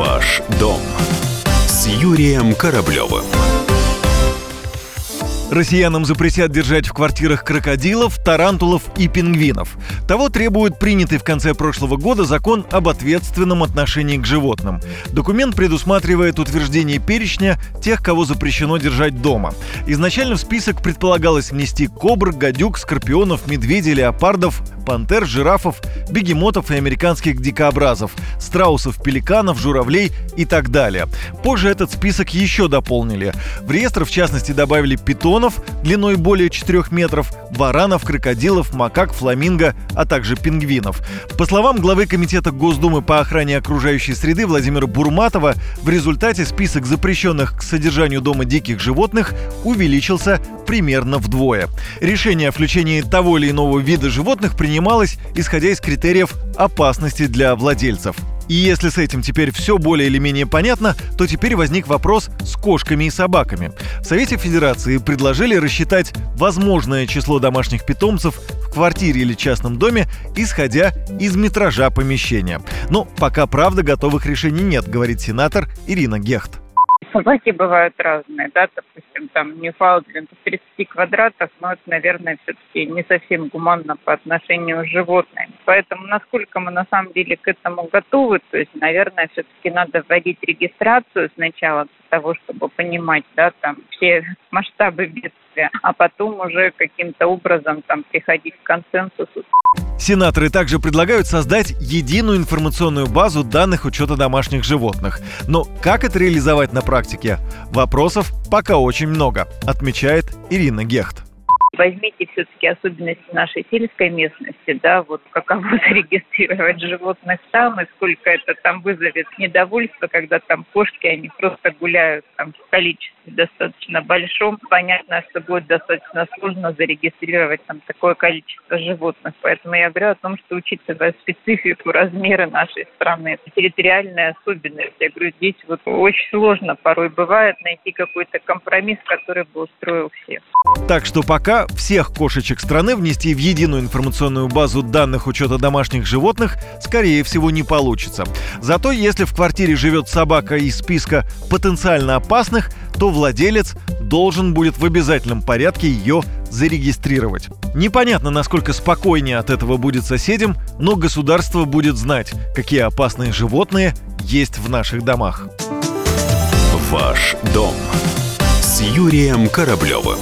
Ваш дом с Юрием Кораблевым. Россиянам запретят держать в квартирах крокодилов, тарантулов и пингвинов. Того требует принятый в конце прошлого года закон об ответственном отношении к животным. Документ предусматривает утверждение перечня тех, кого запрещено держать дома. Изначально в список предполагалось внести кобр, гадюк, скорпионов, медведей, леопардов, пантер, жирафов, бегемотов и американских дикообразов, страусов, пеликанов, журавлей и так далее. Позже этот список еще дополнили. В реестр, в частности, добавили питонов длиной более 4 метров, варанов, крокодилов, макак, фламинго, а также пингвинов. По словам главы Комитета Госдумы по охране окружающей среды Владимира Бурматова, в результате список запрещенных к содержанию дома диких животных увеличился примерно вдвое. Решение о включении того или иного вида животных принималось исходя из критериев опасности для владельцев. И если с этим теперь все более или менее понятно, то теперь возник вопрос с кошками и собаками. В Совете Федерации предложили рассчитать возможное число домашних питомцев в квартире или частном доме, исходя из метража помещения. Но пока, правда, готовых решений нет, говорит сенатор Ирина Гехт собаки бывают разные, да, допустим, там Ньюфаундленд в 30 квадратах, но это, наверное, все-таки не совсем гуманно по отношению с животными. Поэтому насколько мы на самом деле к этому готовы, то есть, наверное, все-таки надо вводить регистрацию сначала для того, чтобы понимать, да, там все масштабы бедствия, а потом уже каким-то образом там приходить к консенсусу. Сенаторы также предлагают создать единую информационную базу данных учета домашних животных. Но как это реализовать на практике? Вопросов пока очень много, отмечает Ирина Гехт возьмите все-таки особенности нашей сельской местности, да, вот каково зарегистрировать животных там, и сколько это там вызовет недовольство, когда там кошки, они просто гуляют там в количестве достаточно большом. Понятно, что будет достаточно сложно зарегистрировать там такое количество животных. Поэтому я говорю о том, что учитывая специфику, размеры нашей страны, территориальные особенности, я говорю, здесь вот очень сложно порой бывает найти какой-то компромисс, который бы устроил всех. Так что пока всех кошечек страны внести в единую информационную базу данных учета домашних животных, скорее всего, не получится. Зато если в квартире живет собака из списка потенциально опасных, то владелец должен будет в обязательном порядке ее зарегистрировать. Непонятно, насколько спокойнее от этого будет соседям, но государство будет знать, какие опасные животные есть в наших домах. Ваш дом с Юрием Кораблевым.